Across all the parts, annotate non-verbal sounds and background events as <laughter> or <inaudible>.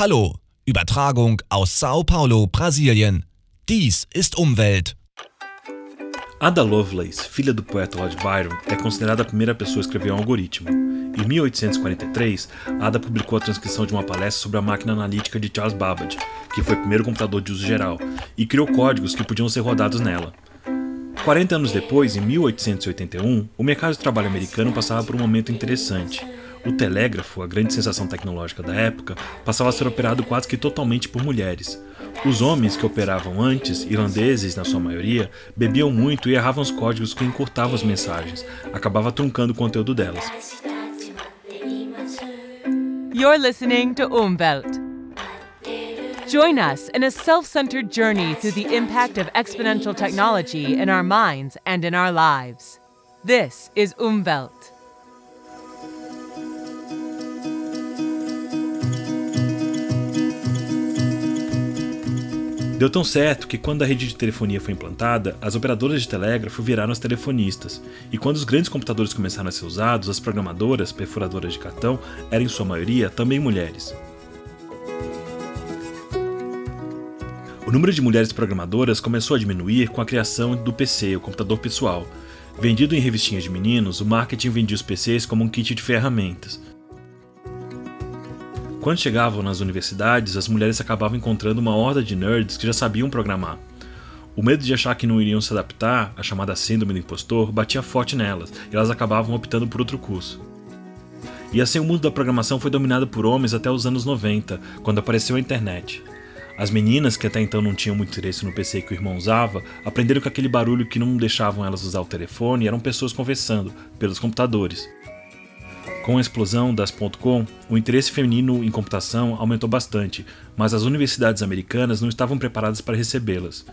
Hallo, Übertragung aus Sao Paulo, Brasilien. Dies ist Umwelt. Ada Lovelace, filha do poeta Lord Byron, é considerada a primeira pessoa a escrever um algoritmo. Em 1843, Ada publicou a transcrição de uma palestra sobre a máquina analítica de Charles Babbage, que foi o primeiro computador de uso geral, e criou códigos que podiam ser rodados nela. 40 anos depois, em 1881, o mercado de trabalho americano passava por um momento interessante. O telégrafo, a grande sensação tecnológica da época, passava a ser operado quase que totalmente por mulheres. Os homens que operavam antes, irlandeses na sua maioria, bebiam muito e erravam os códigos que encurtavam as mensagens, acabava truncando o conteúdo delas. You're listening to Umwelt. Join us in a self centered journey through the impact of exponential technology in our minds and in our lives. This is Umwelt. Deu tão certo que quando a rede de telefonia foi implantada, as operadoras de telégrafo viraram as telefonistas, e quando os grandes computadores começaram a ser usados, as programadoras, perfuradoras de cartão, eram em sua maioria também mulheres. O número de mulheres programadoras começou a diminuir com a criação do PC, o computador pessoal. Vendido em revistinhas de meninos, o marketing vendia os PCs como um kit de ferramentas. Quando chegavam nas universidades, as mulheres acabavam encontrando uma horda de nerds que já sabiam programar. O medo de achar que não iriam se adaptar, a chamada síndrome do impostor, batia forte nelas, e elas acabavam optando por outro curso. E assim o mundo da programação foi dominado por homens até os anos 90, quando apareceu a internet. As meninas, que até então não tinham muito interesse no PC que o irmão usava, aprenderam que aquele barulho que não deixavam elas usar o telefone eram pessoas conversando, pelos computadores. Com a explosão das .com, o interesse feminino em computação aumentou bastante, mas as universidades americanas não estavam preparadas para recebê-las.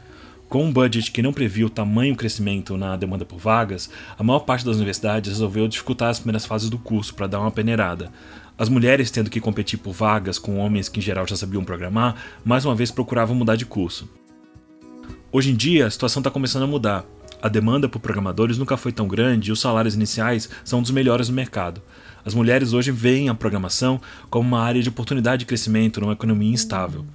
Com um budget que não previa o tamanho crescimento na demanda por vagas, a maior parte das universidades resolveu dificultar as primeiras fases do curso para dar uma peneirada. As mulheres, tendo que competir por vagas com homens que em geral já sabiam programar, mais uma vez procuravam mudar de curso. Hoje em dia, a situação está começando a mudar. A demanda por programadores nunca foi tão grande e os salários iniciais são dos melhores do mercado. As mulheres hoje veem a programação como uma área de oportunidade de crescimento numa economia instável.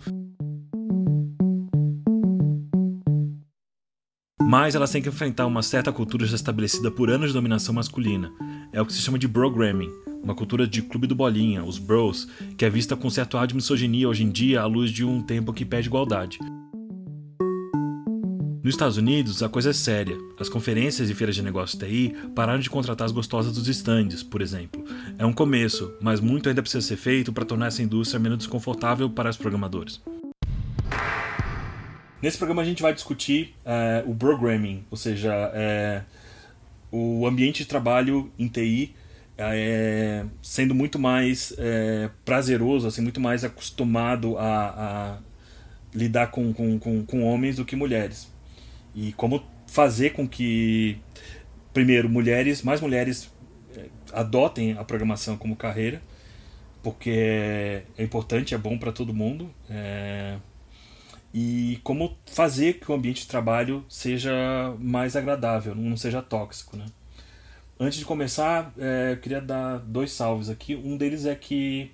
Mas elas têm que enfrentar uma certa cultura já estabelecida por anos de dominação masculina. É o que se chama de programming, uma cultura de clube do bolinha, os bros, que é vista com certo ar de misoginia hoje em dia à luz de um tempo que pede igualdade. Nos Estados Unidos, a coisa é séria. As conferências e feiras de negócios TI pararam de contratar as gostosas dos estandes, por exemplo. É um começo, mas muito ainda precisa ser feito para tornar essa indústria menos desconfortável para os programadores. Nesse programa a gente vai discutir é, o programming, ou seja, é, o ambiente de trabalho em TI é, sendo muito mais prazeroso, assim, muito mais acostumado a, a lidar com, com, com, com homens do que mulheres e como fazer com que primeiro mulheres mais mulheres eh, adotem a programação como carreira porque é importante é bom para todo mundo é... e como fazer que o ambiente de trabalho seja mais agradável não seja tóxico né? Antes de começar é, eu queria dar dois salves aqui. Um deles é que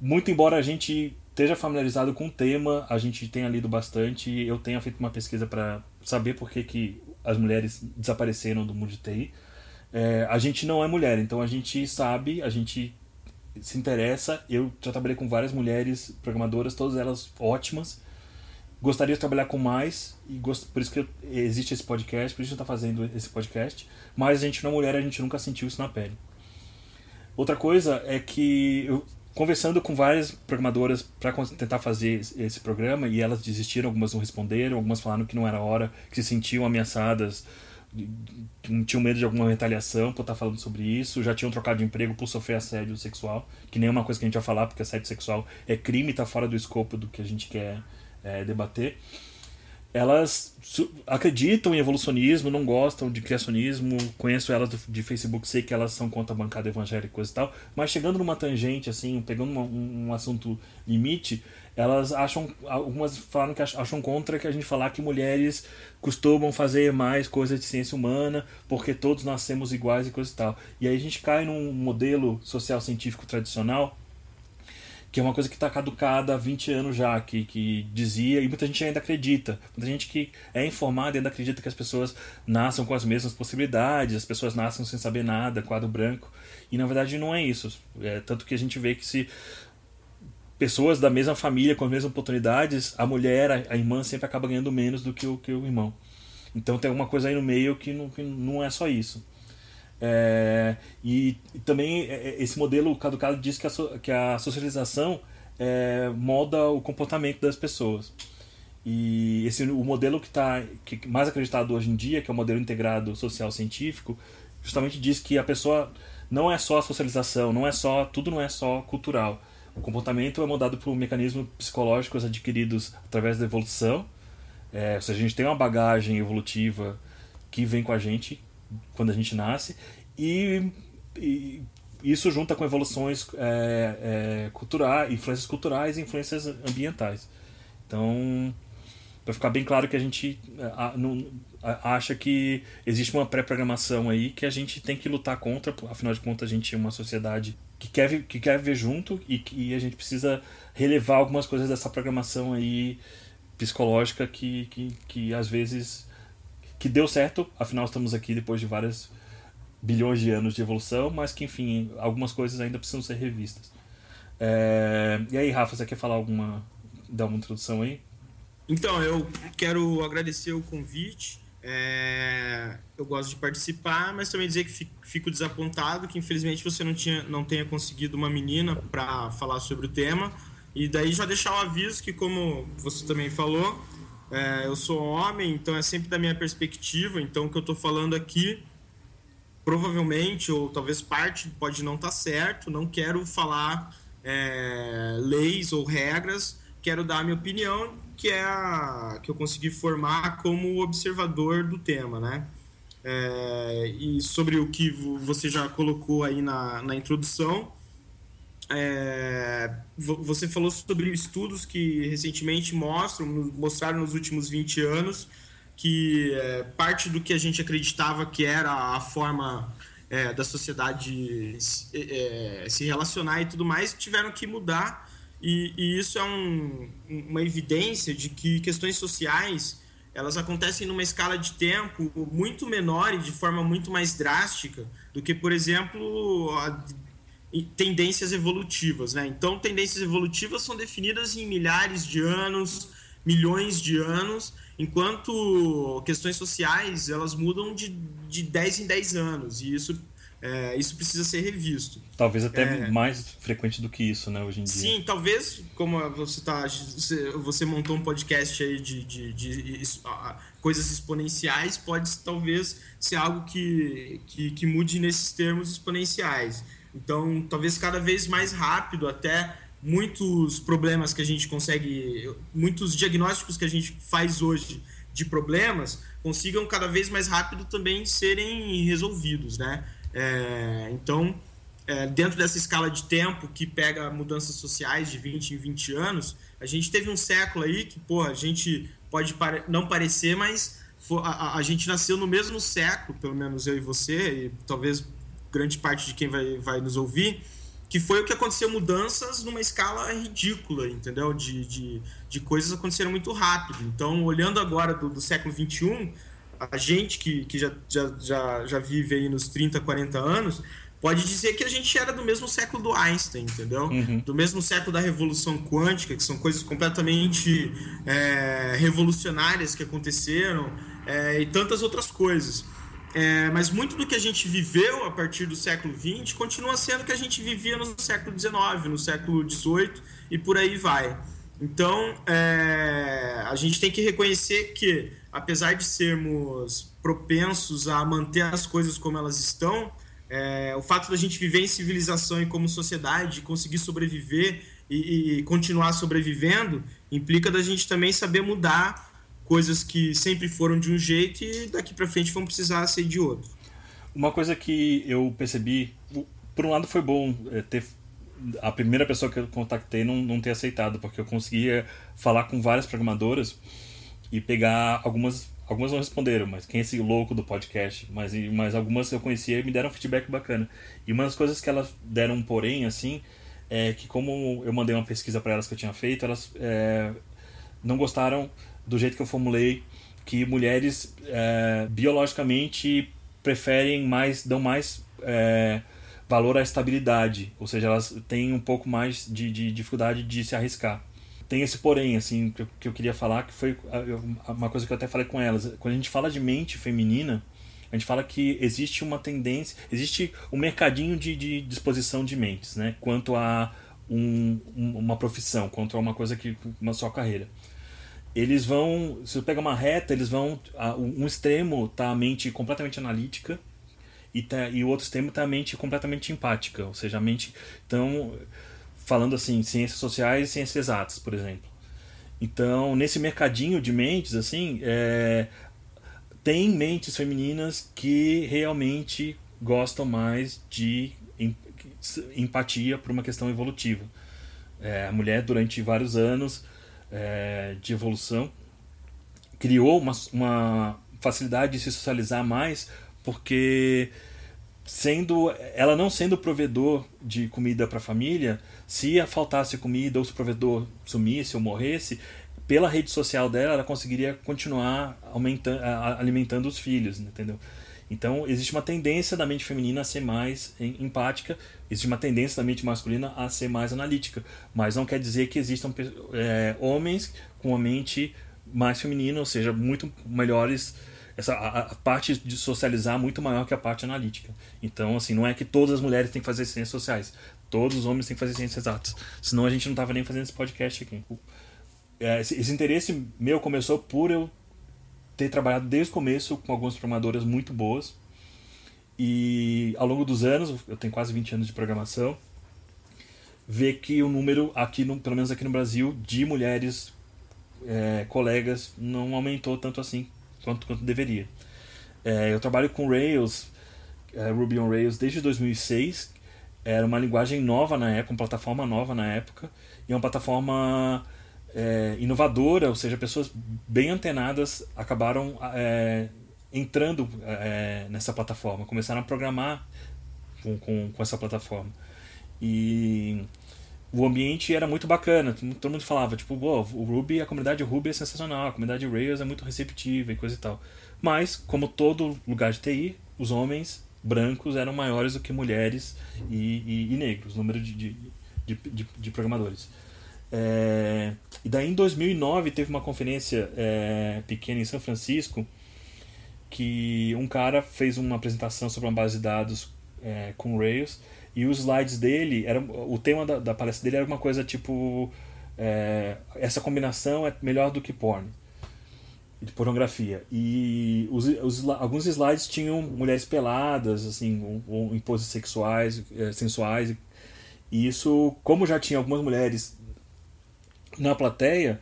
muito embora a gente esteja familiarizado com o tema, a gente tenha lido bastante, eu tenha feito uma pesquisa para saber por que, que as mulheres desapareceram do mundo de TI. É, a gente não é mulher, então a gente sabe, a gente se interessa. Eu já trabalhei com várias mulheres programadoras, todas elas ótimas. Gostaria de trabalhar com mais, e gost... por isso que existe esse podcast, por isso que está fazendo esse podcast. Mas a gente não é mulher, a gente nunca sentiu isso na pele. Outra coisa é que eu conversando com várias programadoras para tentar fazer esse programa e elas desistiram, algumas não responderam, algumas falaram que não era hora, que se sentiam ameaçadas, tinham medo de alguma retaliação por estar falando sobre isso, já tinham trocado de emprego por sofrer assédio sexual, que nem é uma coisa que a gente vai falar, porque assédio sexual é crime está fora do escopo do que a gente quer é, debater elas acreditam em evolucionismo, não gostam de criacionismo. Conheço elas do, de Facebook, sei que elas são contra a bancada evangélica e coisa e tal. Mas chegando numa tangente, assim, pegando uma, um, um, assunto limite, elas acham. Algumas falaram que acham contra que a gente falar que mulheres costumam fazer mais coisas de ciência humana porque todos nascemos iguais e coisa e tal. E aí a gente cai num modelo social científico tradicional que é uma coisa que está caducada há 20 anos já, que, que dizia, e muita gente ainda acredita. Muita gente que é informada ainda acredita que as pessoas nasçam com as mesmas possibilidades, as pessoas nascem sem saber nada, quadro branco. E na verdade não é isso. É, tanto que a gente vê que se pessoas da mesma família, com as mesmas oportunidades, a mulher, a, a irmã sempre acaba ganhando menos do que o, que o irmão. Então tem alguma coisa aí no meio que não, que não é só isso. É, e, e, também é, é, esse modelo caducado diz que a, que a socialização é, molda o comportamento das pessoas. E esse, o modelo que está que mais acreditado hoje em dia, que é o modelo integrado social científico, justamente diz que a pessoa não é só a socialização, não é só tudo não é só cultural. O comportamento é moldado por mecanismos psicológicos adquiridos através da evolução. É, ou seja, a gente tem uma bagagem evolutiva que vem com a gente quando a gente nasce e, e isso junta com evoluções é, é, culturais, influências culturais e influências ambientais. Então, para ficar bem claro que a gente a, não, a, acha que existe uma pré-programação aí que a gente tem que lutar contra, afinal de contas a gente é uma sociedade que quer, que quer ver junto e que a gente precisa relevar algumas coisas dessa programação aí psicológica que, que, que às vezes que deu certo, afinal estamos aqui depois de várias bilhões de anos de evolução, mas que enfim, algumas coisas ainda precisam ser revistas. É... E aí, Rafa, você quer falar alguma. dar uma introdução aí? Então, eu quero agradecer o convite. É... Eu gosto de participar, mas também dizer que fico desapontado que infelizmente você não, tinha, não tenha conseguido uma menina para falar sobre o tema. E daí já deixar o aviso que, como você também falou, é, eu sou homem, então é sempre da minha perspectiva. Então, o que eu estou falando aqui, provavelmente, ou talvez parte, pode não estar tá certo. Não quero falar é, leis ou regras. Quero dar a minha opinião, que é a que eu consegui formar como observador do tema, né? É, e sobre o que você já colocou aí na, na introdução, é, você falou sobre estudos que recentemente mostram, mostraram nos últimos 20 anos, que é, parte do que a gente acreditava que era a forma é, da sociedade se, é, se relacionar e tudo mais, tiveram que mudar. E, e isso é um, uma evidência de que questões sociais elas acontecem numa escala de tempo muito menor e de forma muito mais drástica do que, por exemplo, tendências evolutivas, né? Então, tendências evolutivas são definidas em milhares de anos, milhões de anos, enquanto questões sociais elas mudam de, de 10 em 10 anos, e isso, é, isso precisa ser revisto. Talvez até é, mais frequente do que isso, né, hoje em dia. Sim, talvez, como você tá, você montou um podcast aí de, de, de, de coisas exponenciais, pode talvez ser algo que, que, que mude nesses termos exponenciais. Então, talvez cada vez mais rápido, até muitos problemas que a gente consegue, muitos diagnósticos que a gente faz hoje de problemas, consigam cada vez mais rápido também serem resolvidos, né? É, então, é, dentro dessa escala de tempo que pega mudanças sociais de 20 em 20 anos, a gente teve um século aí que, pô, a gente pode não parecer, mas a, a, gente nasceu no mesmo século, pelo menos eu e você, e talvez grande parte de quem vai, vai nos ouvir, que foi o que aconteceu mudanças numa escala ridícula, entendeu? De, de, de coisas aconteceram muito rápido. Então, olhando agora do, do século XXI, a gente que, que já, já, já, já vive aí nos 30, 40 anos, pode dizer que a gente era do mesmo século do Einstein, entendeu? Uhum. Do mesmo século da revolução quântica, que são coisas completamente é, revolucionárias que aconteceram, é, e tantas outras coisas. É, mas muito do que a gente viveu a partir do século XX continua sendo o que a gente vivia no século XIX, no século XVIII e por aí vai. Então, é, a gente tem que reconhecer que, apesar de sermos propensos a manter as coisas como elas estão, é, o fato da gente viver em civilização e como sociedade, conseguir sobreviver e, e continuar sobrevivendo, implica da gente também saber mudar coisas que sempre foram de um jeito e daqui para frente vão precisar ser de outro. Uma coisa que eu percebi, por um lado foi bom é, ter a primeira pessoa que eu contactei não, não ter aceitado, porque eu conseguia falar com várias programadoras e pegar algumas algumas não responderam, mas quem é esse louco do podcast, mas mas algumas eu conhecia e me deram feedback bacana. E uma das coisas que elas deram porém assim, é que como eu mandei uma pesquisa para elas que eu tinha feito, elas é, não gostaram do jeito que eu formulei que mulheres é, biologicamente preferem mais, dão mais é, valor à estabilidade, ou seja, elas têm um pouco mais de, de dificuldade de se arriscar. Tem esse porém, assim, que eu, que eu queria falar, que foi uma coisa que eu até falei com elas. Quando a gente fala de mente feminina, a gente fala que existe uma tendência, existe um mercadinho de, de disposição de mentes, né? Quanto a um, uma profissão, quanto a uma coisa que uma só carreira. Eles vão, se você pega uma reta, eles vão, um extremo tá a mente completamente analítica e, tá, e o outro extremo tá a mente completamente empática, ou seja, a mente, então, falando assim, ciências sociais e ciências exatas, por exemplo. Então, nesse mercadinho de mentes, assim, é, tem mentes femininas que realmente gostam mais de empatia por uma questão evolutiva. É, a mulher, durante vários anos é, de evolução, criou uma, uma facilidade de se socializar mais, porque sendo ela não sendo provedor de comida para a família, se faltasse comida ou se o provedor sumisse ou morresse, pela rede social dela, ela conseguiria continuar alimentando os filhos, entendeu? Então, existe uma tendência da mente feminina a ser mais empática, existe uma tendência da mente masculina a ser mais analítica, mas não quer dizer que existam é, homens com uma mente mais feminina, ou seja, muito melhores essa a, a, parte de socializar muito maior que a parte analítica. Então, assim, não é que todas as mulheres têm que fazer ciências sociais, todos os homens têm que fazer ciências exatas. Senão a gente não tava nem fazendo esse podcast aqui é, esse, esse interesse meu começou por eu ter trabalhado desde o começo com algumas programadoras muito boas. E ao longo dos anos, eu tenho quase 20 anos de programação, ver que o número, aqui no, pelo menos aqui no Brasil, de mulheres é, colegas não aumentou tanto assim quanto, quanto deveria. É, eu trabalho com Rails, é, Ruby on Rails, desde 2006. Era uma linguagem nova na época, uma plataforma nova na época, e é uma plataforma é, inovadora, ou seja, pessoas bem antenadas acabaram é, entrando é, nessa plataforma, começaram a programar com, com, com, essa plataforma. E o ambiente era muito bacana, todo mundo falava, tipo, o Ruby, a comunidade Ruby é sensacional, a comunidade Rails é muito receptiva e coisa e tal. Mas, como todo lugar de TI, os homens brancos eram maiores do que mulheres e, e, e negros, número de, de, de, de programadores. É, e daí em 2009 teve uma conferência é, pequena em São Francisco que um cara fez uma apresentação sobre uma base de dados é, com Rails e os slides dele, era, o tema da, da palestra dele era uma coisa tipo é, essa combinação é melhor do que porn de pornografia. E os, os, alguns slides tinham mulheres peladas assim ou, ou em poses sexuais é, sensuais e isso como já tinha algumas mulheres na plateia,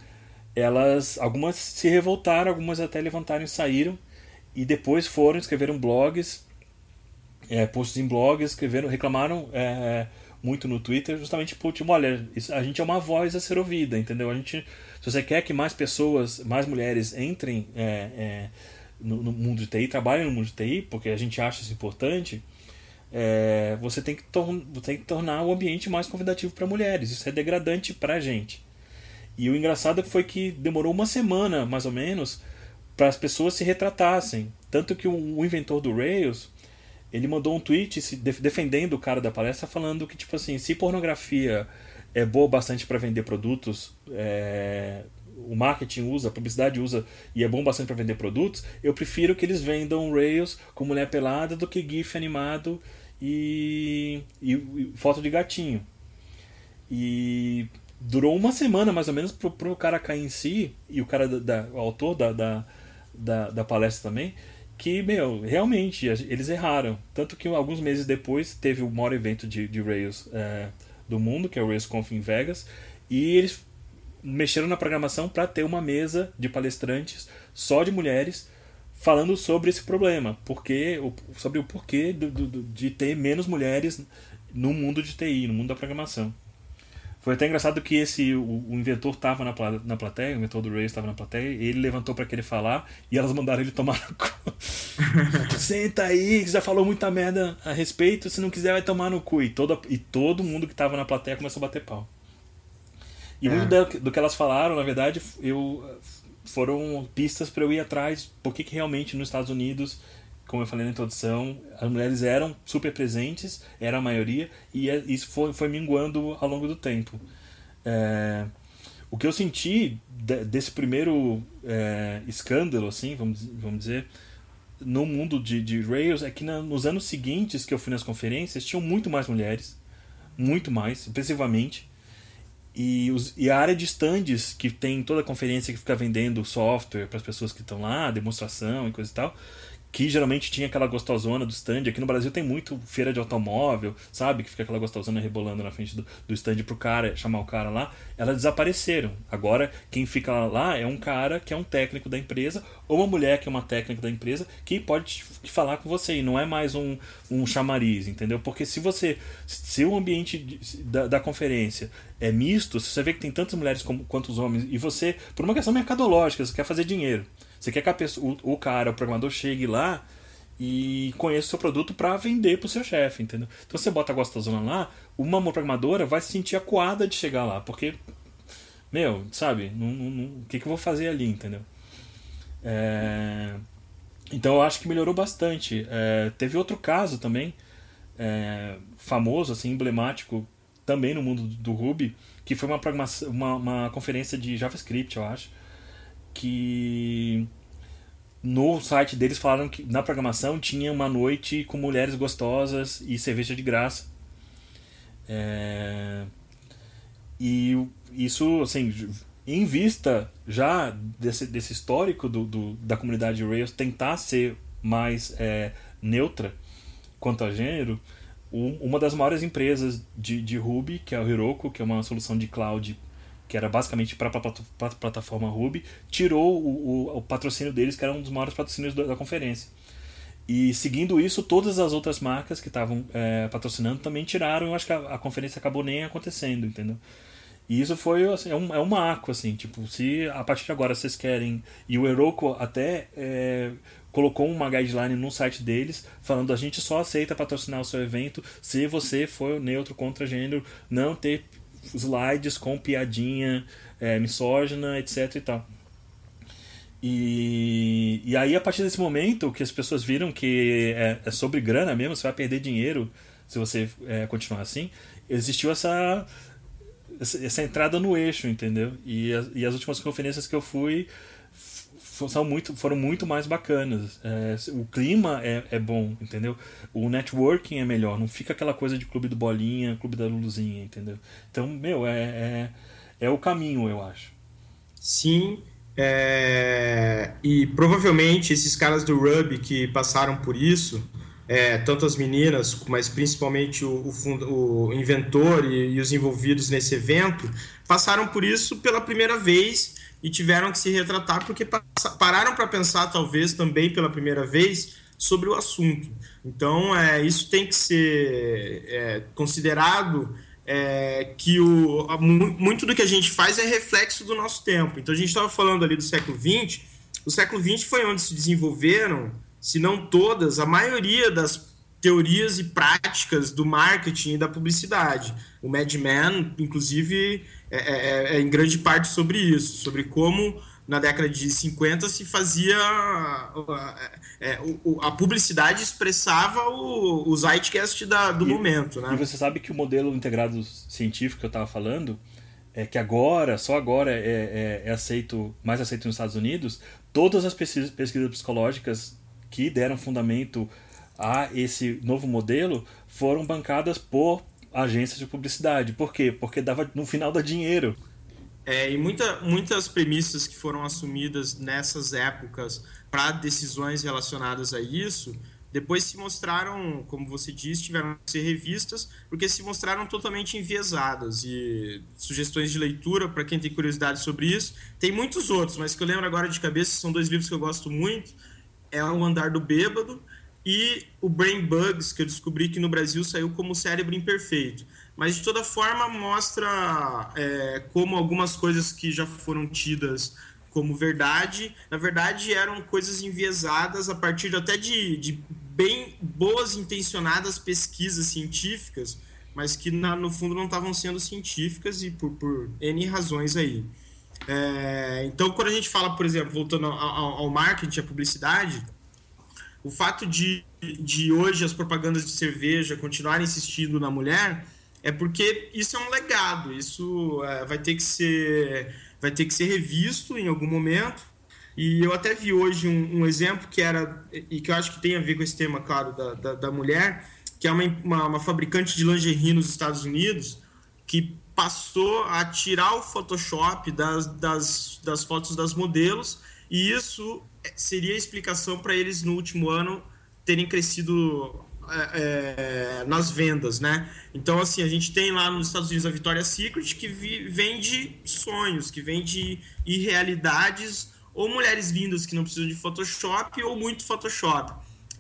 elas algumas se revoltaram, algumas até levantaram e saíram e depois foram escreveram blogs, é, posts em blogs, escreveram, reclamaram é, muito no Twitter, justamente por tipo, olha, a gente é uma voz a ser ouvida, entendeu? A gente, se você quer que mais pessoas, mais mulheres entrem é, é no, no, mundo de TI, trabalhem no mundo de TI, porque a gente acha isso importante, é, você tem que, tem que tornar o ambiente mais convidativo para mulheres. Isso é degradante para a gente. E o engraçado foi que demorou uma semana, mais ou menos, para as pessoas se retratassem. Tanto que o, inventor do Rails, ele mandou um tweet defendendo o cara da palestra, falando que, tipo assim, se pornografia é boa bastante para vender produtos, é, o marketing usa, a publicidade usa e é bom bastante para vender produtos, eu prefiro que eles vendam Rails com mulher pelada do que GIF animado e, e, e foto de gatinho. E durou uma semana mais ou menos pro, pro cara cair em si, e o cara, da, da o autor da, da, da, da, palestra também, que, meu, realmente, eles erraram. Tanto que alguns meses depois teve o maior evento de, de Rails é, do mundo, que é o RailsConf em Vegas, e eles mexeram na programação para ter uma mesa de palestrantes só de mulheres falando sobre esse problema, porque sobre o porquê do, do, de ter menos mulheres no mundo de TI, no mundo da programação. Foi até engraçado que esse o, o inventor estava na, na plateia, o inventor do Rails estava na plateia, ele levantou para querer falar e elas mandaram ele tomar no cu. <laughs> Senta aí, que já falou muita merda a respeito, se não quiser vai tomar no cu. E todo, e todo mundo que estava na plateia começou a bater pau. E é. muito do, que elas falaram, na verdade, eu foram pistas para eu ir atrás, porque que realmente nos Estados Unidos como eu falei na introdução, as mulheres eram super presentes, era a maioria, e é, isso foi, foi minguando ao longo do tempo. É, o que eu senti de, desse primeiro é, escândalo, assim, vamos, vamos dizer, no mundo de, de Rails, é que na, nos anos seguintes que eu fui nas conferências, tinham muito mais mulheres, muito mais, expressivamente. E, os, e a área de stands, que tem toda a conferência que fica vendendo software para as pessoas que estão lá, demonstração e coisa e tal, que geralmente tinha aquela gostosona do stand. Aqui no Brasil tem muito feira de automóvel, sabe? Que fica aquela gostosona rebolando na frente do, do stand pro cara, chamar o cara lá. Elas desapareceram. Agora, quem fica lá é um cara que é um técnico da empresa, ou uma mulher que é uma técnica da empresa, que pode falar com você. E não é mais um, um chamariz, entendeu? Porque se você. Se o ambiente da, da conferência é misto, se você vê que tem tantas mulheres como, quanto os homens, e você, por uma questão mercadológica, você quer fazer dinheiro você quer que a pessoa, o, o cara, o programador, chegue lá e conheça o seu produto para vender para o seu chefe, entendeu? Então você bota a gostosona lá, uma programadora vai se sentir acuada de chegar lá, porque, meu, sabe, não, o que, que eu vou fazer ali, entendeu? É, então eu acho que melhorou bastante. É, teve outro caso também, é, famoso, assim, emblemático, também no mundo do Ruby, que foi uma, uma, uma conferência de JavaScript, eu acho, que no site deles falaram que na programação tinha uma noite com mulheres gostosas e cerveja de graça. É... E isso, assim, em vista já desse, desse histórico do, do da comunidade Rails tentar ser mais é, neutra quanto a gênero, um, uma das maiores empresas de, de Ruby, que é o Heroku, que é uma solução de cloud que era basicamente para a plataforma Ruby, tirou o, o, o, patrocínio deles, que era um dos maiores patrocínios da, da conferência. E seguindo isso, todas as outras marcas que estavam é, patrocinando também tiraram. Eu acho que a, a, conferência acabou nem acontecendo, entendeu? E isso foi assim, é, um, é um marco, assim, tipo, se a partir de agora vocês querem. E o Heroku até é, colocou uma guideline no site deles falando a gente só aceita patrocinar o seu evento se você for neutro contra gênero, não ter slides com piadinha é, misógina, etc e tal. E, e aí, a partir desse momento, que as pessoas viram que é, é sobre grana mesmo, você vai perder dinheiro se você é, continuar assim, existiu essa, essa entrada no eixo, entendeu? E e as últimas conferências que eu fui são muito, foram muito mais bacanas. É, o clima é, é bom, entendeu? O networking é melhor, não fica aquela coisa de clube do bolinha, clube da luluzinha, entendeu? Então, meu, é, é, é o caminho, eu acho. Sim, é, e provavelmente esses caras do Ruby que passaram por isso, é, tanto as meninas, mas principalmente o, o, o inventor e, e, os envolvidos nesse evento, passaram por isso pela primeira vez e tiveram que se retratar porque pararam para pensar, talvez também pela primeira vez, sobre o assunto. Então, é, isso tem que ser é, considerado é, que o, muito do que a gente faz é reflexo do nosso tempo. Então, a gente estava falando ali do século XX. O século XX foi onde se desenvolveram, se não todas, a maioria das teorias e práticas do marketing e da publicidade. O Mad Men, inclusive, é, é, é, em grande parte sobre isso, sobre como na década de 50 se fazia é, a publicidade expressava o, o zeitgeist da, do e, momento. Né? E você sabe que o modelo integrado científico que eu estava falando é que agora, só agora é, é, é, aceito, mais aceito nos Estados Unidos, todas as pesquisas, pesquisas psicológicas que deram fundamento a esse novo modelo foram bancadas por agências de publicidade. Por quê? Porque dava no final dá dinheiro. É, e muita, muitas premissas que foram assumidas nessas épocas para decisões relacionadas a isso, depois se mostraram, como você disse, tiveram que ser revistas, porque se mostraram totalmente enviesadas. E sugestões de leitura, para quem tem curiosidade sobre isso, tem muitos outros, mas que eu lembro agora de cabeça, são dois livros que eu gosto muito. É O Andar do Bêbado, e o Brain Bugs, que eu descobri que no Brasil saiu como Cérebro Imperfeito. Mas de toda forma mostra é, como algumas coisas que já foram tidas como verdade, na verdade eram coisas enviesadas a partir até de, de bem boas intencionadas pesquisas científicas, mas que na, no fundo não estavam sendo científicas e por, por N razões aí. É, então, quando a gente fala, por exemplo, voltando ao, ao marketing, à publicidade, o fato de, de hoje as propagandas de cerveja continuarem insistindo na mulher é porque isso é um legado, isso é, vai ter que ser vai ter que ser revisto em algum momento. E eu até vi hoje um, um, exemplo que era e que eu acho que tem a ver com esse tema, claro, da, da, da mulher, que é uma, uma, uma, fabricante de lingerie nos Estados Unidos que passou a tirar o Photoshop das, das, das fotos das modelos e isso seria a explicação para eles no último ano terem crescido é, é, nas vendas, né? Então, assim, a gente tem lá nos Estados Unidos a Victoria's Secret que vi, vende sonhos, que vende irrealidades ou mulheres lindas que não precisam de Photoshop ou muito Photoshop.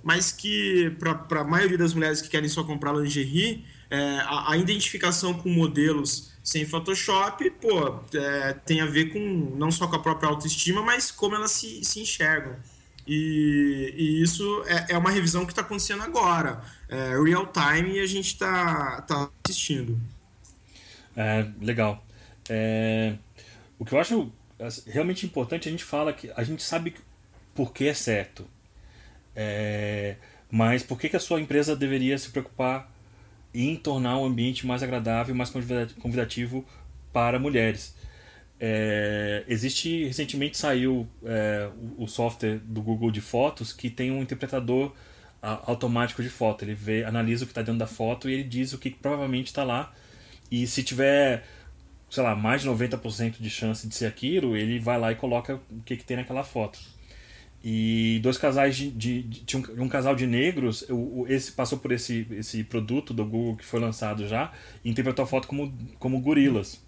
Mas que, para a maioria das mulheres que querem só comprar lingerie, é, a, a identificação com modelos sem Photoshop, pô, é, tem a ver com não só com a própria autoestima, mas como elas se, se enxergam. E, e isso é, é, uma revisão que está acontecendo agora, é, real time, e a gente está tá assistindo. É, legal. É, o que eu acho realmente importante, a gente fala que a gente sabe por que é certo. É, mas por que, que a sua empresa deveria se preocupar em tornar o ambiente mais agradável, mais convidativo para mulheres. É, existe recentemente saiu é, o, software do Google de fotos que tem um interpretador automático de foto. Ele vê, analisa o que está dentro da foto e ele diz o que provavelmente está lá. E se tiver, sei lá, mais de 90% de chance de ser aquilo, ele vai lá e coloca o que, que tem naquela foto. E dois casais de. de, de um, um, casal de negros, o, esse passou por esse, esse produto do Google que foi lançado já, e interpretou a foto como, como gorilas.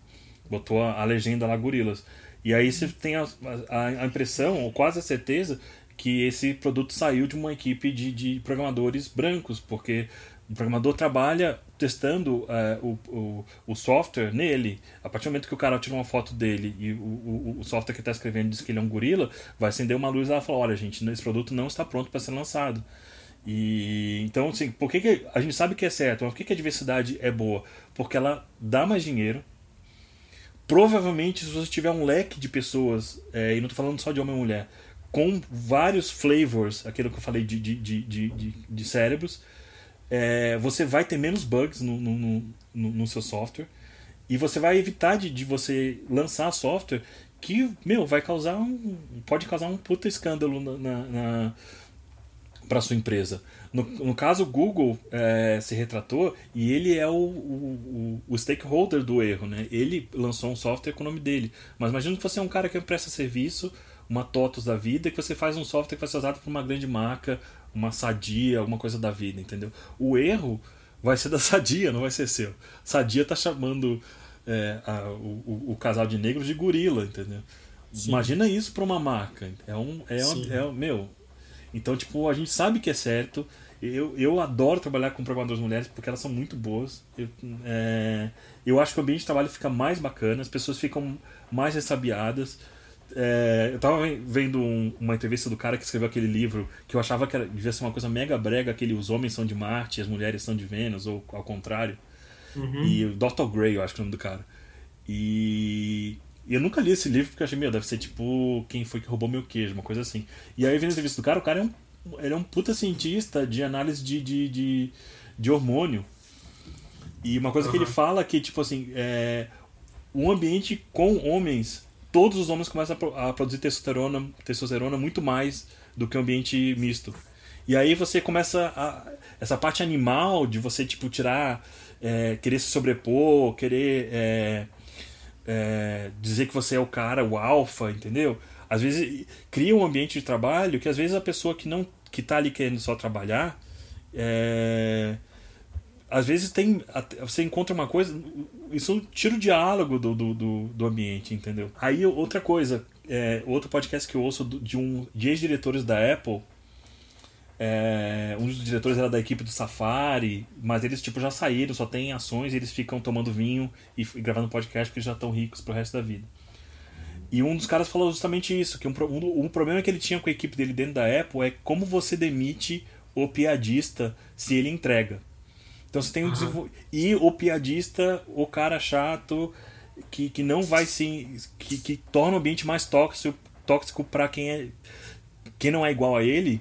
Botou a, a legenda lá, gorilas. E aí você tem a, a, a, impressão, ou quase a certeza, que esse produto saiu de uma equipe de, de programadores brancos, porque o programador trabalha testando uh, o, o, o, software nele. A partir do momento que o cara tira uma foto dele e o, o, o software que está escrevendo diz que ele é um gorila, vai acender uma luz e ela fala: olha, gente, esse produto não está pronto para ser lançado. E então, assim, por que, que a gente sabe que é certo? Mas por que, que a diversidade é boa? Porque ela dá mais dinheiro. Provavelmente, se você tiver um leque de pessoas, é, e não estou falando só de homem e mulher, com vários flavors, aquilo que eu falei de, de, de, de, de cérebros, é, você vai ter menos bugs no, no, no, no, seu software e você vai evitar de, de você lançar software que, meu, vai causar um. pode causar um puta escândalo na, na, na para sua empresa. No, no caso, o Google é, se retratou e ele é o, o, o, stakeholder do erro, né? Ele lançou um software com o nome dele. Mas imagina que você é um cara que presta serviço, uma TOTOS da vida, que você faz um software que vai ser usado por uma grande marca, uma sadia, alguma coisa da vida, entendeu? O erro vai ser da sadia, não vai ser seu. Sadia tá chamando é, a, o, o, casal de negros de gorila, entendeu? Sim. Imagina isso para uma marca. É um, é, um, é meu. Então, tipo, a gente sabe que é certo. Eu, eu adoro trabalhar com programadoras mulheres porque elas são muito boas. Eu, é, eu acho que o ambiente de trabalho fica mais bacana, as pessoas ficam mais ressabiadas. É, eu tava vendo um, uma entrevista do cara que escreveu aquele livro que eu achava que era, devia ser uma coisa mega brega, aquele Os Homens São de Marte e as Mulheres São de Vênus, ou ao contrário. Uhum. E o Dr. Gray, eu acho que é o nome do cara. E, e eu nunca li esse livro porque eu achei, meu, deve ser tipo Quem Foi Que Roubou Meu Queijo, uma coisa assim. E aí, vendo a entrevista do cara, o cara é um, ele é um puta cientista de análise de, de, de, de hormônio. E uma coisa uhum. que ele fala é que, tipo assim, é, um ambiente com homens todos os homens começam a, produzir testosterona, testosterona muito mais do que o ambiente misto. E aí você começa a, essa parte animal de você tipo tirar, é, querer se sobrepor, querer é, é, dizer que você é o cara, o alfa, entendeu? Às vezes cria um ambiente de trabalho que às vezes a pessoa que não que está ali querendo só trabalhar é, às vezes tem você encontra uma coisa isso tira o diálogo do, do, do, do ambiente entendeu aí outra coisa é, outro podcast que eu ouço de um de ex-diretores da Apple É, um dos diretores era da equipe do Safari, mas eles tipo já saíram, só tem ações e eles ficam tomando vinho e, e gravando podcast porque já estão ricos pro resto da vida. E um dos caras falou justamente isso, que um, um, um, problema que ele tinha com a equipe dele dentro da Apple é como você demite o piadista se ele entrega. Então você tem um uhum. E o piadista, o cara chato, que, que não vai se. que, que torna o ambiente mais tóxico, tóxico para quem é. quem não é igual a ele,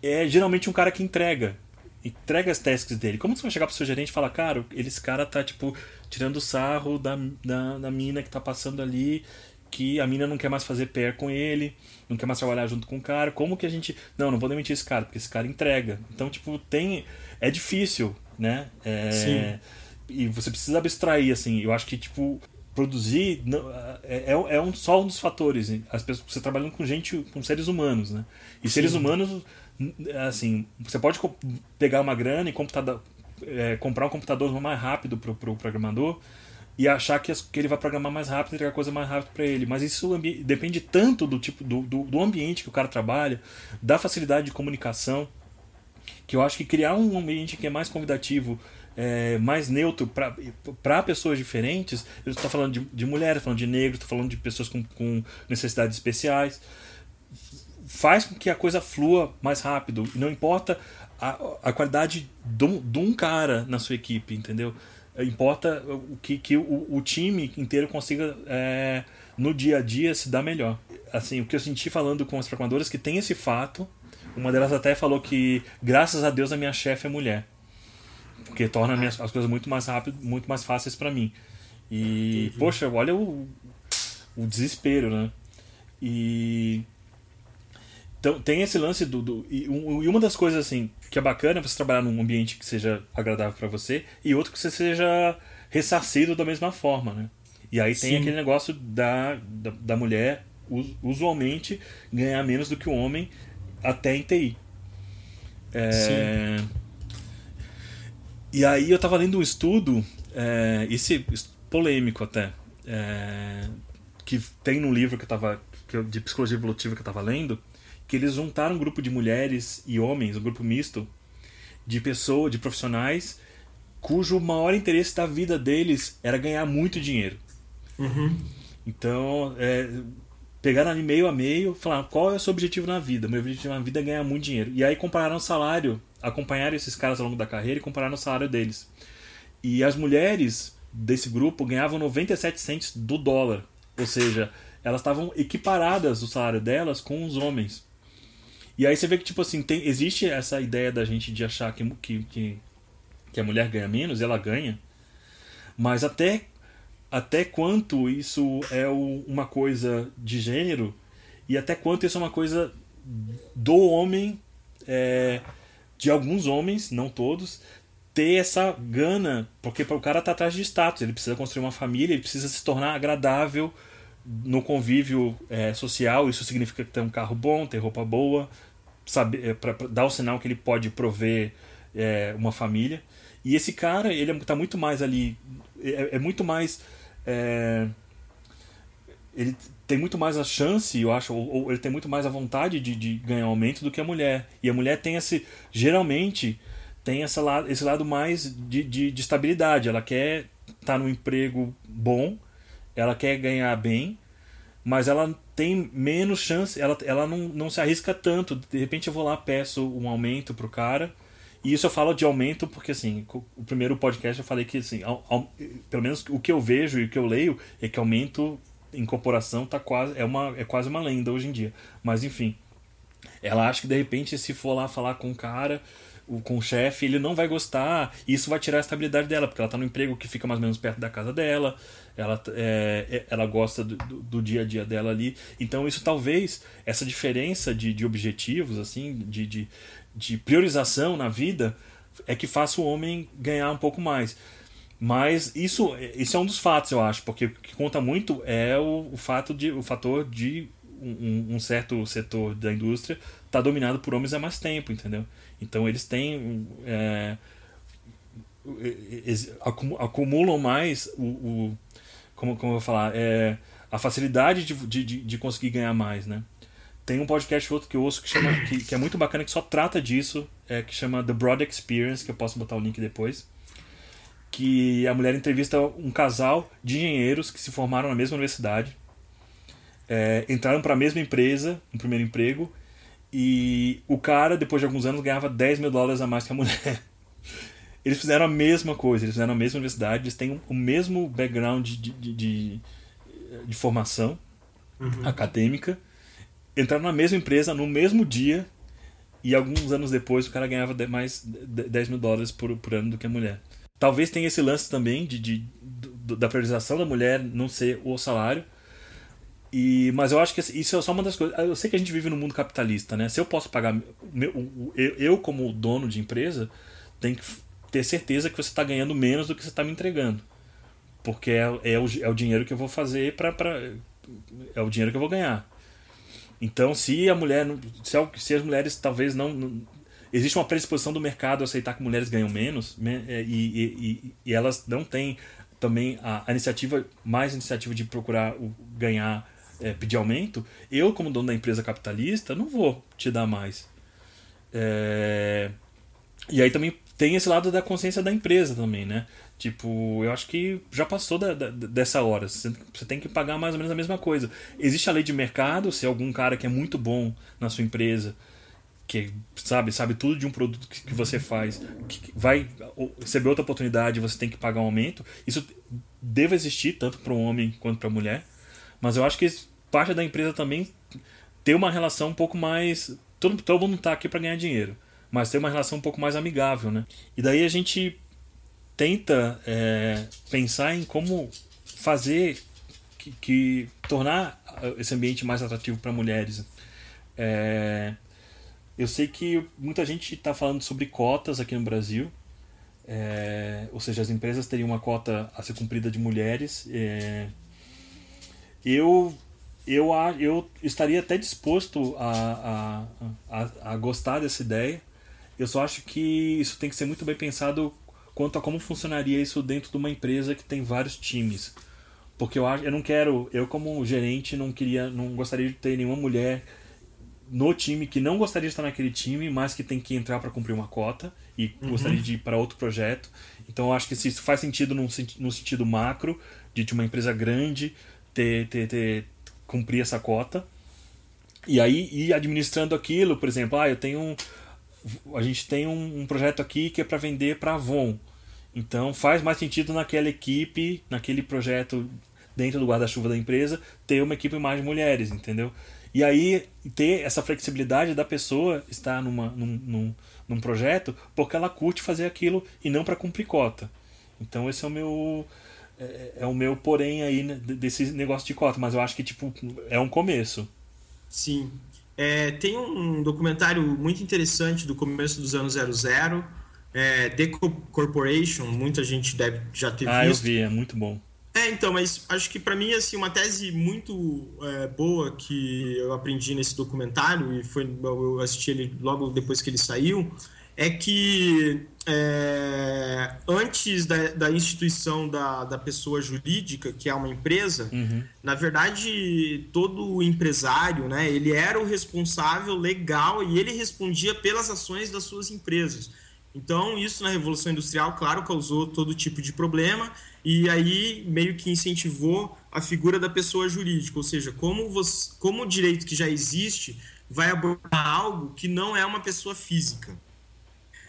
é geralmente um cara que entrega. Entrega as tasks dele. Como você vai chegar pro seu gerente e falar, cara, esse cara tá, tipo, tirando sarro da, da, da mina que tá passando ali, que a mina não quer mais fazer pair com ele, não quer mais trabalhar junto com o cara. Como que a gente. Não, não vou demitir esse cara, porque esse cara entrega. Então, tipo, tem. É difícil né? É, Sim. E você precisa abstrair, assim. Eu acho que, tipo, produzir é, é, é um, só um dos fatores. As pessoas, você trabalhando com gente, com seres humanos, né? E Sim. seres humanos, assim, você pode pegar uma grana e computador, é, comprar um computador mais rápido pro, pro programador e achar que, que ele vai programar mais rápido e entregar coisa mais rápido para ele. Mas isso depende tanto do tipo do, do, do ambiente que o cara trabalha, da facilidade de comunicação que eu acho que criar um ambiente que é mais convidativo, é, mais neutro para pessoas diferentes, eu estou falando de, de mulheres, falando de negros, estou falando de pessoas com, com necessidades especiais, faz com que a coisa flua mais rápido. Não importa a, a qualidade de, um cara na sua equipe, entendeu? Importa o que, que o, o time inteiro consiga é, no dia a dia se dar melhor. Assim, o que eu senti falando com as programadoras que tem esse fato uma delas até falou que, graças a Deus, a minha chefe é mulher. Porque torna ah. minhas, as coisas muito mais rápidas, muito mais fáceis para mim. E, Entendi. poxa, olha o, o desespero, né? E. Então, tem esse lance do. do e, um, e, uma das coisas, assim, que é bacana é você trabalhar num ambiente que seja agradável para você e outro que você seja ressarcido da mesma forma, né? E aí tem Sim. aquele negócio da, da, da mulher usualmente ganhar menos do que o homem até em TI. É... E aí eu estava lendo um estudo, é, esse polêmico até, é, que tem num livro que eu tava, que eu, de psicologia evolutiva que eu estava lendo, que eles juntaram um grupo de mulheres e homens, um grupo misto, de pessoas, de profissionais, cujo maior interesse da vida deles era ganhar muito dinheiro. Uhum. Então, é, pegaram ali meio a meio, falaram qual é o seu objetivo na vida. Meu objetivo na vida é ganhar muito dinheiro. E aí compararam o salário, acompanharam esses caras ao longo da carreira e compararam o salário deles. E as mulheres desse grupo ganhavam 97 cents do dólar. Ou seja, elas estavam equiparadas o salário delas com os homens. E aí você vê que, tipo assim, tem, existe essa ideia da gente de achar que, que, que, que a mulher ganha menos, e ela ganha. Mas até até quanto isso é uma coisa de gênero e até quanto isso é uma coisa do homem, é, de alguns homens, não todos, ter essa gana, porque o cara tá atrás de status, ele precisa construir uma família, ele precisa se tornar agradável no convívio é, social, isso significa ter um carro bom, ter roupa boa, saber, é, pra, pra dar o sinal que ele pode prover é, uma família. E esse cara, ele é, muito mais ali, é, é muito mais é, ele tem muito mais a chance, eu acho, ou, ou ele tem muito mais a vontade de, de, ganhar aumento do que a mulher. E a mulher tem esse, geralmente, tem essa esse lado mais de, de, de estabilidade. Ela quer estar tá num emprego bom, ela quer ganhar bem, mas ela tem menos chance, ela, ela não, não se arrisca tanto. De repente eu vou lá, peço um aumento pro cara e isso eu falo de aumento porque, assim, o primeiro podcast eu falei que, assim, ao, ao, pelo menos o que eu vejo e o que eu leio é que aumento em corporação tá quase, é, uma, é quase uma lenda hoje em dia. Mas, enfim, ela acha que, de repente, se for lá falar com o cara, com o chefe, ele não vai gostar, e isso vai tirar a estabilidade dela, porque ela tá no emprego que fica mais ou menos perto da casa dela, ela, é, é ela gosta do, do, dia a dia dela ali. Então, isso talvez, essa diferença de, de objetivos, assim, de, de, de priorização na vida é que faça o homem ganhar um pouco mais. Mas isso, isso é um dos fatos, eu acho, porque o que conta muito é o, o fato de o fator de um, um certo setor da indústria estar tá dominado por homens há mais tempo, entendeu? Então eles têm é, acumulam mais o, o como, como eu vou falar é, a facilidade de, de, de conseguir ganhar mais, né? Tem um podcast outro que eu ouço que, chama, que, que é muito bacana, que só trata disso, é, que chama The Broad Experience, que eu posso botar o link depois. Que a mulher entrevista um casal de engenheiros que se formaram na mesma universidade, é, entraram para a mesma empresa, no primeiro emprego, e o cara, depois de alguns anos, ganhava 10 mil dólares a mais que a mulher. <laughs> Eles fizeram a mesma coisa, eles fizeram a mesma universidade, eles têm o mesmo background de, de, de, de formação uhum. acadêmica, entraram na mesma empresa no mesmo dia e alguns anos depois o cara ganhava mais 10 mil dólares por, por ano do que a mulher. Talvez tenha esse lance também de, de, de da priorização da mulher não ser o salário, e, mas eu acho que isso é só uma das coisas. Eu sei que a gente vive no mundo capitalista, né? Se eu posso pagar. Meu, eu, eu, como dono de empresa, tenho que ter certeza que você está ganhando menos do que você está me entregando. Porque é, é, o, é o dinheiro que eu vou fazer para. É o dinheiro que eu vou ganhar. Então, se a mulher. Se, se as mulheres talvez não, não. Existe uma predisposição do mercado a aceitar que mulheres ganham menos é, e, e, e, elas não têm também a, a, iniciativa, mais iniciativa de procurar o, ganhar é, pedir aumento, eu, como dono da empresa capitalista, não vou te dar mais. É... E aí também tem esse lado da consciência da empresa também, né? Tipo, eu acho que já passou da, da, dessa hora. Você, tem que pagar mais ou menos a mesma coisa. Existe a lei de mercado, se algum cara que é muito bom na sua empresa, que sabe, sabe tudo de um produto que, que você faz, que vai receber outra oportunidade, você tem que pagar um aumento. Isso deve existir tanto para o homem quanto para a mulher. Mas eu acho que parte da empresa também ter uma relação um pouco mais. Todo, todo mundo está aqui para ganhar dinheiro, mas ter uma relação um pouco mais amigável, né? E daí a gente tenta é, pensar em como fazer que, que, tornar esse ambiente mais atrativo para mulheres. É, eu sei que muita gente está falando sobre cotas aqui no Brasil, é, ou seja, as empresas teriam uma cota a ser cumprida de mulheres. É, eu eu, eu estaria até disposto a, a, a, a, gostar dessa ideia. Eu só acho que isso tem que ser muito bem pensado quanto a como funcionaria isso dentro de uma empresa que tem vários times. Porque eu, eu não quero, eu como gerente não queria, não gostaria de ter nenhuma mulher no time que não gostaria de estar naquele time, mas que tem que entrar para cumprir uma cota e uhum. gostaria de ir para outro projeto. Então eu acho que se isso faz sentido no, no sentido macro, de, de uma empresa grande, ter, ter, ter cumprir essa cota e aí ir administrando aquilo, por exemplo, ah, eu tenho um, a gente tem um, um projeto aqui que é para vender para Avon. Então faz mais sentido naquela equipe, naquele projeto dentro do guarda-chuva da empresa, ter uma equipe mais mulheres, entendeu? E aí ter essa flexibilidade da pessoa estar numa, num, num, num projeto porque ela curte fazer aquilo e não para cumprir cota. Então esse é o meu é, é, o meu porém aí né, desse negócio de cota, mas eu acho que tipo é um começo. Sim. É, tem um documentário muito interessante do começo dos anos 00, é, The Corporation, muita gente deve já ter ah, visto. Ah, eu vi, é muito bom. É, então, mas acho que para mim, assim, uma tese muito é, boa que eu aprendi nesse documentário, e foi eu assisti ele logo depois que ele saiu, é que é, antes da, da instituição da, da pessoa jurídica, que é uma empresa, uhum. na verdade, todo empresário, né, ele era o responsável legal e ele respondia pelas ações das suas empresas. Então, isso na Revolução Industrial, claro, causou todo tipo de problema e aí meio que incentivou a figura da pessoa jurídica, ou seja, como, você, como o direito que já existe vai abordar algo que não é uma pessoa física.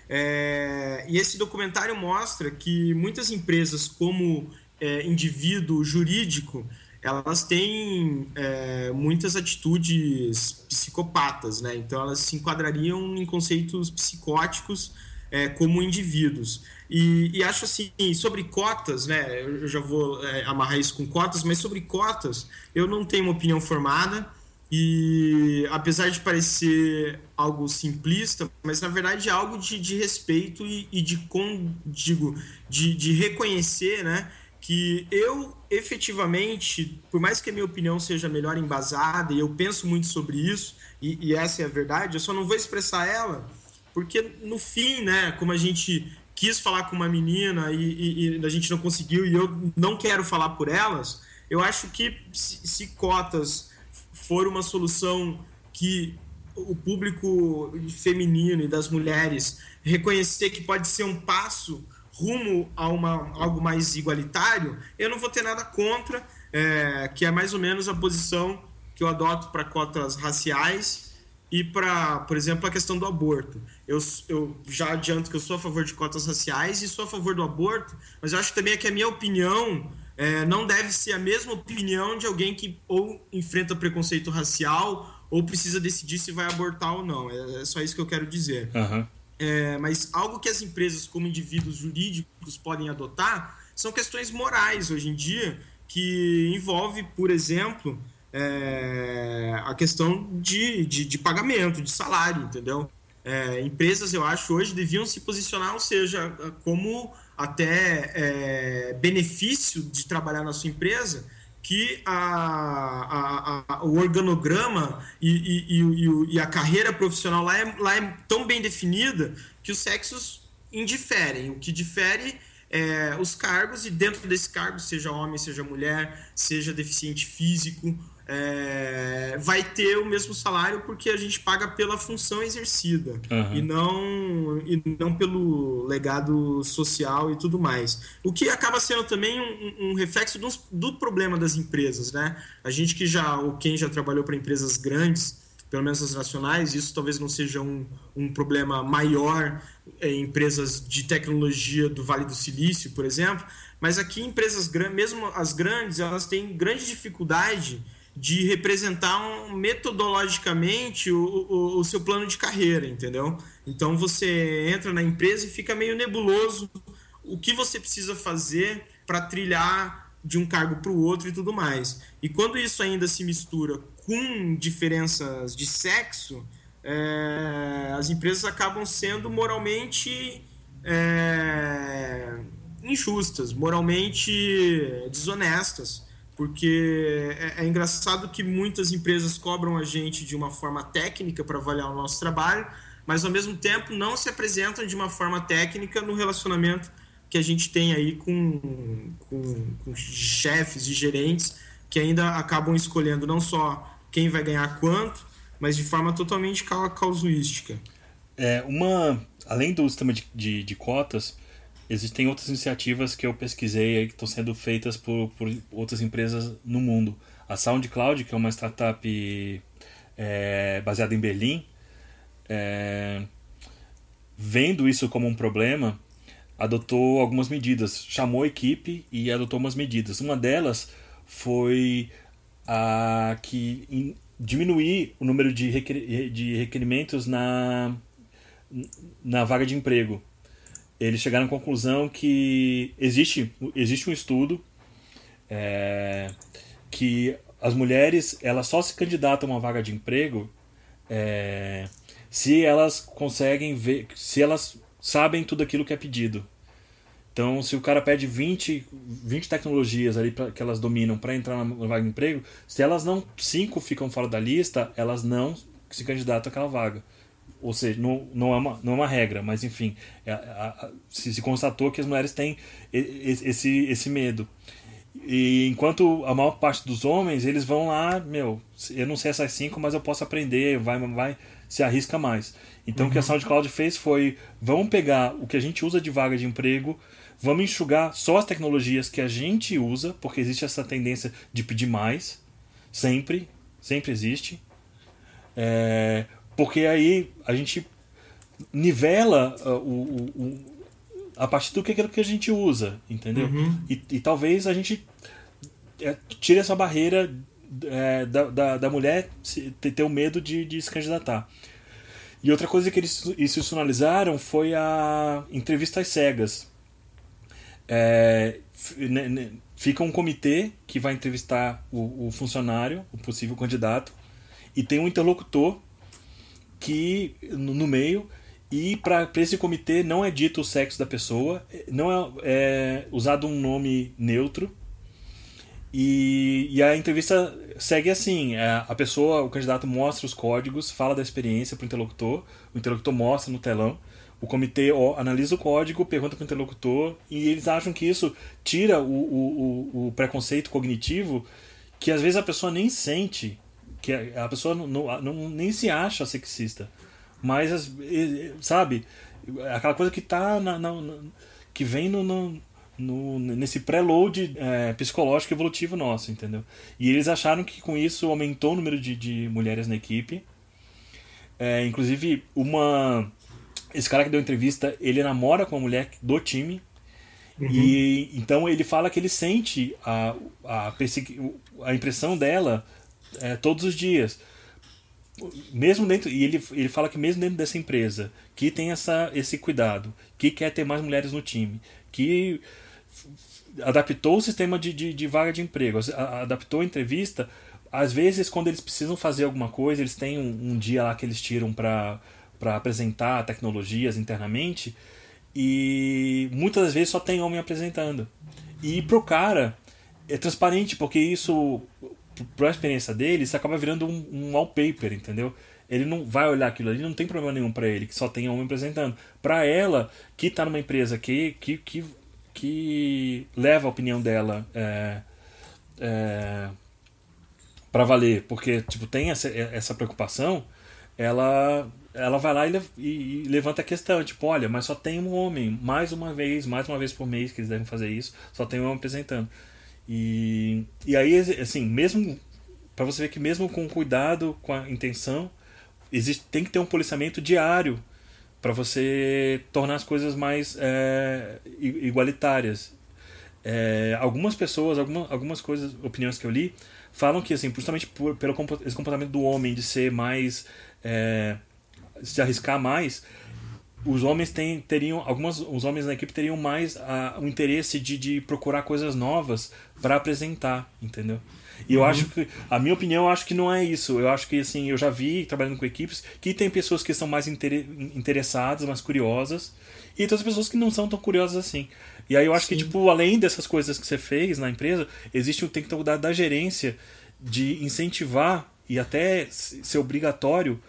É, e esse documentário mostra que muitas empresas, como é, indivíduo jurídico, elas têm é, muitas atitudes psicopatas, né? Então elas se enquadrariam em conceitos psicóticos é, como indivíduos. E, e, acho assim, sobre cotas, né? Eu já vou é, amarrar isso com cotas, mas sobre cotas, eu não tenho uma opinião formada. E apesar de parecer algo simplista, mas na verdade é algo de, de respeito e, e de, com, digo, de, de reconhecer né, que eu efetivamente, por mais que a minha opinião seja melhor embasada, e eu penso muito sobre isso, e, e essa é a verdade, eu só não vou expressar ela, porque no fim, né, como a gente quis falar com uma menina e, e, e a gente não conseguiu, e eu não quero falar por elas, eu acho que se, se cotas for uma solução que o público feminino e das mulheres reconhecer que pode ser um passo rumo a uma, algo mais igualitário, eu não vou ter nada contra, é, que é mais ou menos a posição que eu adoto para cotas raciais e para, por exemplo, a questão do aborto. Eu, eu já adianto que eu sou a favor de cotas raciais e sou a favor do aborto, mas eu acho também que a minha opinião é, não deve ser a mesma opinião de alguém que ou enfrenta preconceito racial ou precisa decidir se vai abortar ou não. É, é só isso que eu quero dizer. Uhum. É, mas algo que as empresas, como indivíduos jurídicos, podem adotar são questões morais hoje em dia, que envolve, por exemplo, é, a questão de, de, de, pagamento, de salário, entendeu? É, empresas, eu acho, hoje deviam se posicionar, ou seja, como até é, benefício de trabalhar na sua empresa, que a, a, a, o organograma e, e, e, a carreira profissional lá é, lá é tão bem definida que os sexos indiferem. O que difere é os cargos, e dentro desse cargo, seja homem, seja mulher, seja deficiente físico, é, vai ter o mesmo salário porque a gente paga pela função exercida uhum. e, não, e não pelo legado social e tudo mais. O que acaba sendo também um, um reflexo do, do, problema das empresas. Né? A gente que já, ou quem já trabalhou para empresas grandes, pelo menos as nacionais, isso talvez não seja um, um problema maior em empresas de tecnologia do Vale do Silício, por exemplo, mas aqui empresas mesmo as grandes, elas têm grande dificuldade de representar um, metodologicamente o, o, o, seu plano de carreira, entendeu? Então você entra na empresa e fica meio nebuloso o que você precisa fazer para trilhar de um cargo para o outro e tudo mais. E quando isso ainda se mistura com diferenças de sexo, é, as empresas acabam sendo moralmente é, injustas, moralmente desonestas porque é, é, engraçado que muitas empresas cobram a gente de uma forma técnica para avaliar o nosso trabalho, mas ao mesmo tempo não se apresentam de uma forma técnica no relacionamento que a gente tem aí com, com, com chefes e gerentes que ainda acabam escolhendo não só quem vai ganhar quanto, mas de forma totalmente causuística. É, uma, além do sistema de, de, de cotas, existem outras iniciativas que eu pesquisei aí que estão sendo feitas por, por outras empresas no mundo. A SoundCloud, que é uma startup é, baseada em Berlim, é, vendo isso como um problema, adotou algumas medidas, chamou a equipe e adotou umas medidas. Uma delas foi a que in, diminuir o número de, requer, de requerimentos na, na vaga de emprego eles chegaram à conclusão que existe, existe um estudo é, que as mulheres elas só se candidatam a uma vaga de emprego é, se elas conseguem ver, se elas sabem tudo aquilo que é pedido. Então, se o cara pede 20, 20 tecnologias ali pra, que elas dominam para entrar na vaga de emprego, se elas não, cinco ficam fora da lista, elas não se candidatam àquela vaga ou seja, não, não, é, uma, não é uma regra, mas enfim, é, a, se, se, constatou que as mulheres têm esse, esse medo. E enquanto a maior parte dos homens, eles vão lá, meu, eu não sei essas cinco, mas eu posso aprender, vai, vai, se arrisca mais. Então uhum. o que a uhum. SoundCloud fez foi, vamos pegar o que a gente usa de vaga de emprego, vamos enxugar só as tecnologias que a gente usa, porque existe essa tendência de pedir mais, sempre, sempre existe. É, porque aí a gente nivela uh, o, o, a partir do que, que a gente usa, entendeu? Uhum. E, e, talvez a gente é, tire essa barreira é, da, da, da, mulher ter, ter o medo de, de se candidatar. E outra coisa que eles institucionalizaram foi a entrevistas cegas. É, né, né, fica um comitê que vai entrevistar o, o funcionário, o possível candidato, e tem um interlocutor que no, meio e para esse comitê não é dito o sexo da pessoa, não é, é usado um nome neutro. E, e, a entrevista segue assim: é, a pessoa, o candidato mostra os códigos, fala da experiência para o interlocutor, o interlocutor mostra no telão, o comitê analisa o código, pergunta para o interlocutor, e eles acham que isso tira o, o, o preconceito cognitivo que às vezes a pessoa nem sente que a pessoa não, não, não, nem se acha sexista. Mas, sabe, aquela coisa que tá na, na, na que vem no, no, no nesse pré-load é, psicológico evolutivo nosso, entendeu? E eles acharam que com isso aumentou o número de, de mulheres na equipe. É, inclusive, uma. Esse cara que deu entrevista, ele namora com a mulher do time. Uhum. E então ele fala que ele sente a, a, a impressão dela é, todos os dias. Mesmo dentro e ele, ele fala que mesmo dentro dessa empresa que tem essa, esse cuidado que quer ter mais mulheres no time que adaptou o sistema de, de, de vaga de emprego adaptou a entrevista às vezes quando eles precisam fazer alguma coisa eles têm um, um dia lá que eles tiram para apresentar tecnologias internamente e muitas das vezes só tem homem apresentando. E pro cara é transparente porque isso para a experiência dele, isso acaba virando um, um wallpaper, entendeu? Ele não vai olhar aquilo ali, não tem problema nenhum para ele, que só tem homem apresentando. Para ela, que está numa empresa que, que, que, que leva a opinião dela é, é, para valer, porque tipo, tem essa, essa preocupação, ela ela vai lá e, e, e, levanta a questão, tipo, olha, mas só tem um homem, mais uma vez, mais uma vez por mês que eles devem fazer isso, só tem um homem apresentando. E, e aí, assim, mesmo para você ver que mesmo com cuidado, com a intenção, existe, tem que ter um policiamento diário para você tornar as coisas mais é, igualitárias. É, algumas pessoas, alguma, algumas coisas, opiniões que eu li, falam que assim, justamente por, pelo comportamento do homem de ser mais é, se arriscar mais, os homens têm, teriam algumas os homens na equipe teriam mais o um interesse de, de procurar coisas novas para apresentar entendeu e eu uhum. acho que a minha opinião eu acho que não é isso eu acho que assim eu já vi trabalhando com equipes que tem pessoas que são mais inter, interessadas mais curiosas e outras pessoas que não são tão curiosas assim e aí eu acho Sim. que tipo além dessas coisas que você fez na empresa existe o tem que da, da gerência de incentivar e até ser obrigatório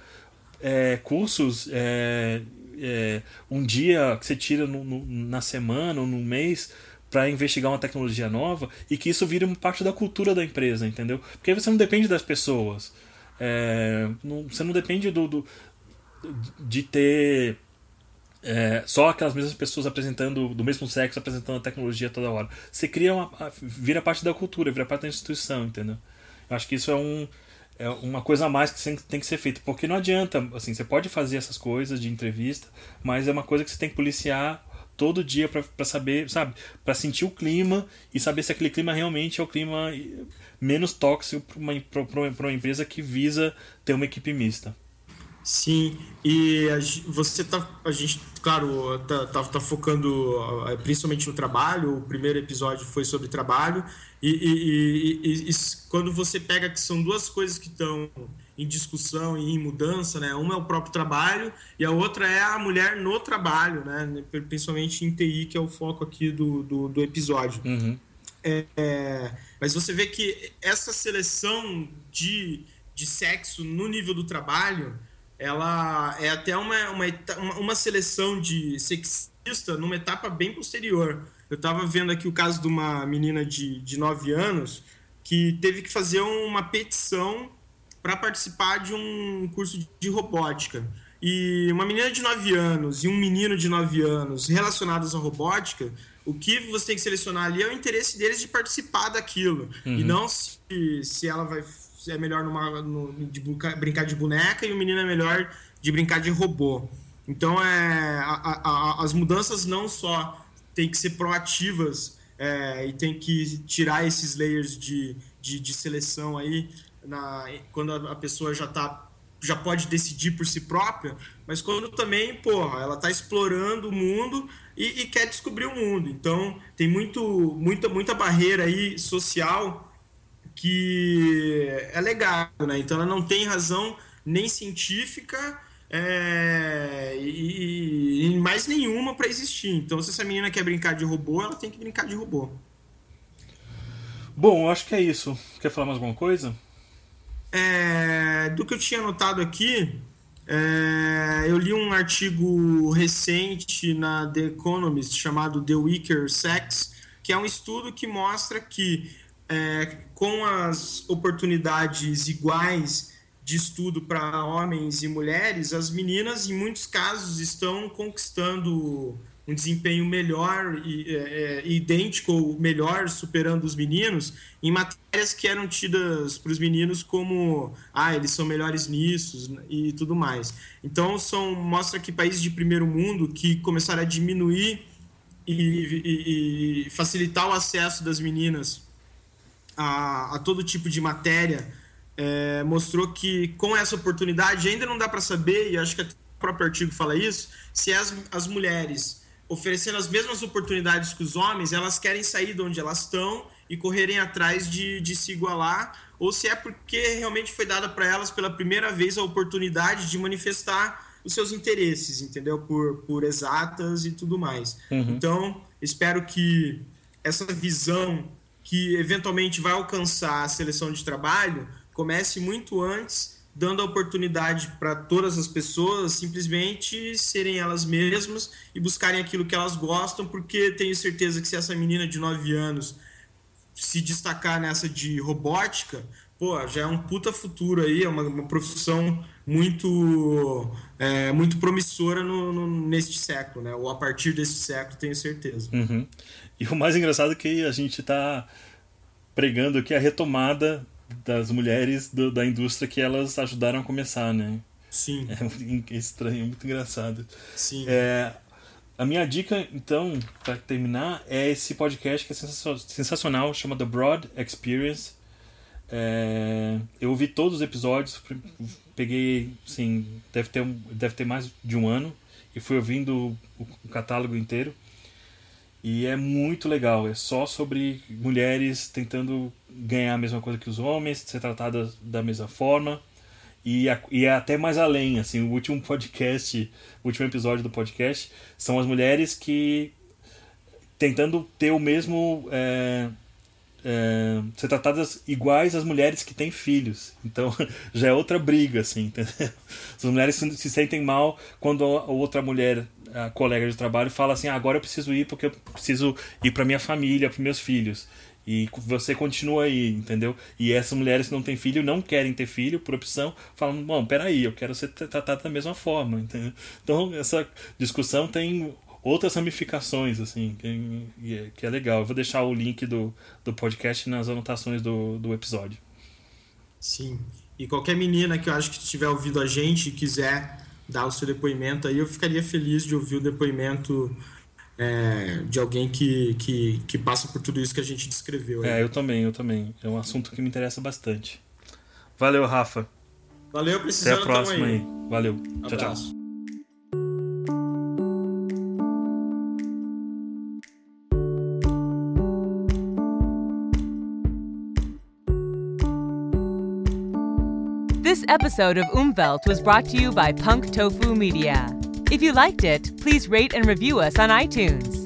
é, cursos é, é, um dia que você tira no, no, na semana ou no mês para investigar uma tecnologia nova e que isso vire uma parte da cultura da empresa, entendeu? Porque aí você não depende das pessoas. É, não, você não depende do, do de ter é, só aquelas mesmas pessoas apresentando do mesmo sexo apresentando a tecnologia toda hora. Você cria uma vira parte da cultura, vira parte da instituição, entendeu? Eu acho que isso é um é uma coisa a mais que tem que ser feita. Porque não adianta, assim, você pode fazer essas coisas de entrevista, mas é uma coisa que você tem que policiar todo dia para saber, sabe? Para sentir o clima e saber se aquele clima realmente é o clima menos tóxico para uma, uma, uma empresa que visa ter uma equipe mista. Sim, e a, você tá, a gente, claro, tá, tá, tá, focando principalmente no trabalho. O primeiro episódio foi sobre trabalho e, e, e, e quando você pega que são duas coisas que estão em discussão e em mudança, né? Uma é o próprio trabalho e a outra é a mulher no trabalho, né? Principalmente em TI, que é o foco aqui do, do, do episódio. Uhum. É, é, mas você vê que essa seleção de, de sexo no nível do trabalho ela é até uma, uma, uma seleção de sexista numa etapa bem posterior. Eu estava vendo aqui o caso de uma menina de, de 9 anos que teve que fazer uma petição para participar de um curso de robótica. E uma menina de 9 anos e um menino de 9 anos relacionados à robótica, o que você tem que selecionar ali é o interesse deles de participar daquilo. Uhum. E não se, se ela vai é melhor numa, no, de brincar de boneca e o menino é melhor de brincar de robô. Então, é, a, a, as mudanças não só têm que ser proativas é, e tem que tirar esses layers de, de, de seleção aí na, quando a, pessoa já tá já pode decidir por si própria, mas quando também, porra, ela está explorando o mundo e, e, quer descobrir o mundo. Então, tem muito, muita, muita barreira aí social que é legal, né? Então ela não tem razão nem científica é, e, e, mais nenhuma para existir. Então se essa menina quer brincar de robô, ela tem que brincar de robô. Bom, acho que é isso. Quer falar mais alguma coisa? É, do que eu tinha anotado aqui, é, eu li um artigo recente na The Economist chamado The Weaker Sex, que é um estudo que mostra que é, com as oportunidades iguais de estudo para homens e mulheres, as meninas, em muitos casos, estão conquistando um desempenho melhor e é, é, idêntico ou melhor, superando os meninos, em matérias que eram tidas para os meninos como ah, eles são melhores nisso e tudo mais. Então são mostra que países de primeiro mundo que começaram a diminuir e, e, e facilitar o acesso das meninas a, a todo tipo de matéria é, mostrou que com essa oportunidade ainda não dá para saber e acho que o próprio artigo fala isso se as, as mulheres oferecendo as mesmas oportunidades que os homens, elas querem sair de onde elas estão e correrem atrás de, de se igualar, ou se é porque realmente foi dada para elas pela primeira vez a oportunidade de manifestar os seus interesses, entendeu? Por, por exatas e tudo mais. Uhum. Então, espero que essa visão que eventualmente vai alcançar a seleção de trabalho comece muito antes dando a oportunidade para todas as pessoas simplesmente serem elas mesmas e buscarem aquilo que elas gostam, porque tenho certeza que se essa menina de 9 anos se destacar nessa de robótica, pô, já é um puta futuro aí, é uma, uma profissão muito é, muito promissora no, no, neste século, né? Ou a partir deste século, tenho certeza. Uhum. E o mais engraçado é que a gente está pregando aqui a retomada das mulheres do, da indústria que elas ajudaram a começar, né? Sim. É muito estranho, muito engraçado. Sim. É, a minha dica, então, para terminar, é esse podcast que é sensacional, chama The Broad Experience. É, eu ouvi todos os episódios, peguei, sim, deve ter, deve ter mais de um ano, e fui ouvindo o, o catálogo inteiro. E é muito legal, é só sobre mulheres tentando ganhar a mesma coisa que os homens, ser tratadas da mesma forma. E, e é até mais além, assim, o último podcast, o último episódio do podcast são as mulheres que tentando ter o mesmo é, é, ser tratadas iguais às mulheres que têm filhos. Então <laughs> já é outra briga, assim, entendeu? As mulheres se sentem mal quando a outra mulher a colega de trabalho fala assim: ah, agora eu preciso ir porque eu preciso ir para minha família, para meus filhos. E você continua aí, entendeu? E essas mulheres que não têm filho não querem ter filho por opção, falam: bom, peraí, eu quero ser tratada da mesma forma, entendeu? <laughs> Então essa discussão tem outras ramificações, assim, que, é, que é legal. Eu vou deixar o link do, do podcast nas anotações do, do episódio. Sim. E qualquer menina que eu acho que estiver ouvindo a gente e quiser dar o seu depoimento aí, eu ficaria feliz de ouvir o depoimento é, de alguém que, que, que passa por tudo isso que a gente descreveu. Aí. É, eu também, eu também. É um assunto que me interessa bastante. Valeu, Rafa. Valeu, precisando. Até a próxima aí. aí. Valeu. Abraço. Tchau, tchau. This episode of Umwelt was brought to you by Punk Tofu Media. If you liked it, please rate and review us on iTunes.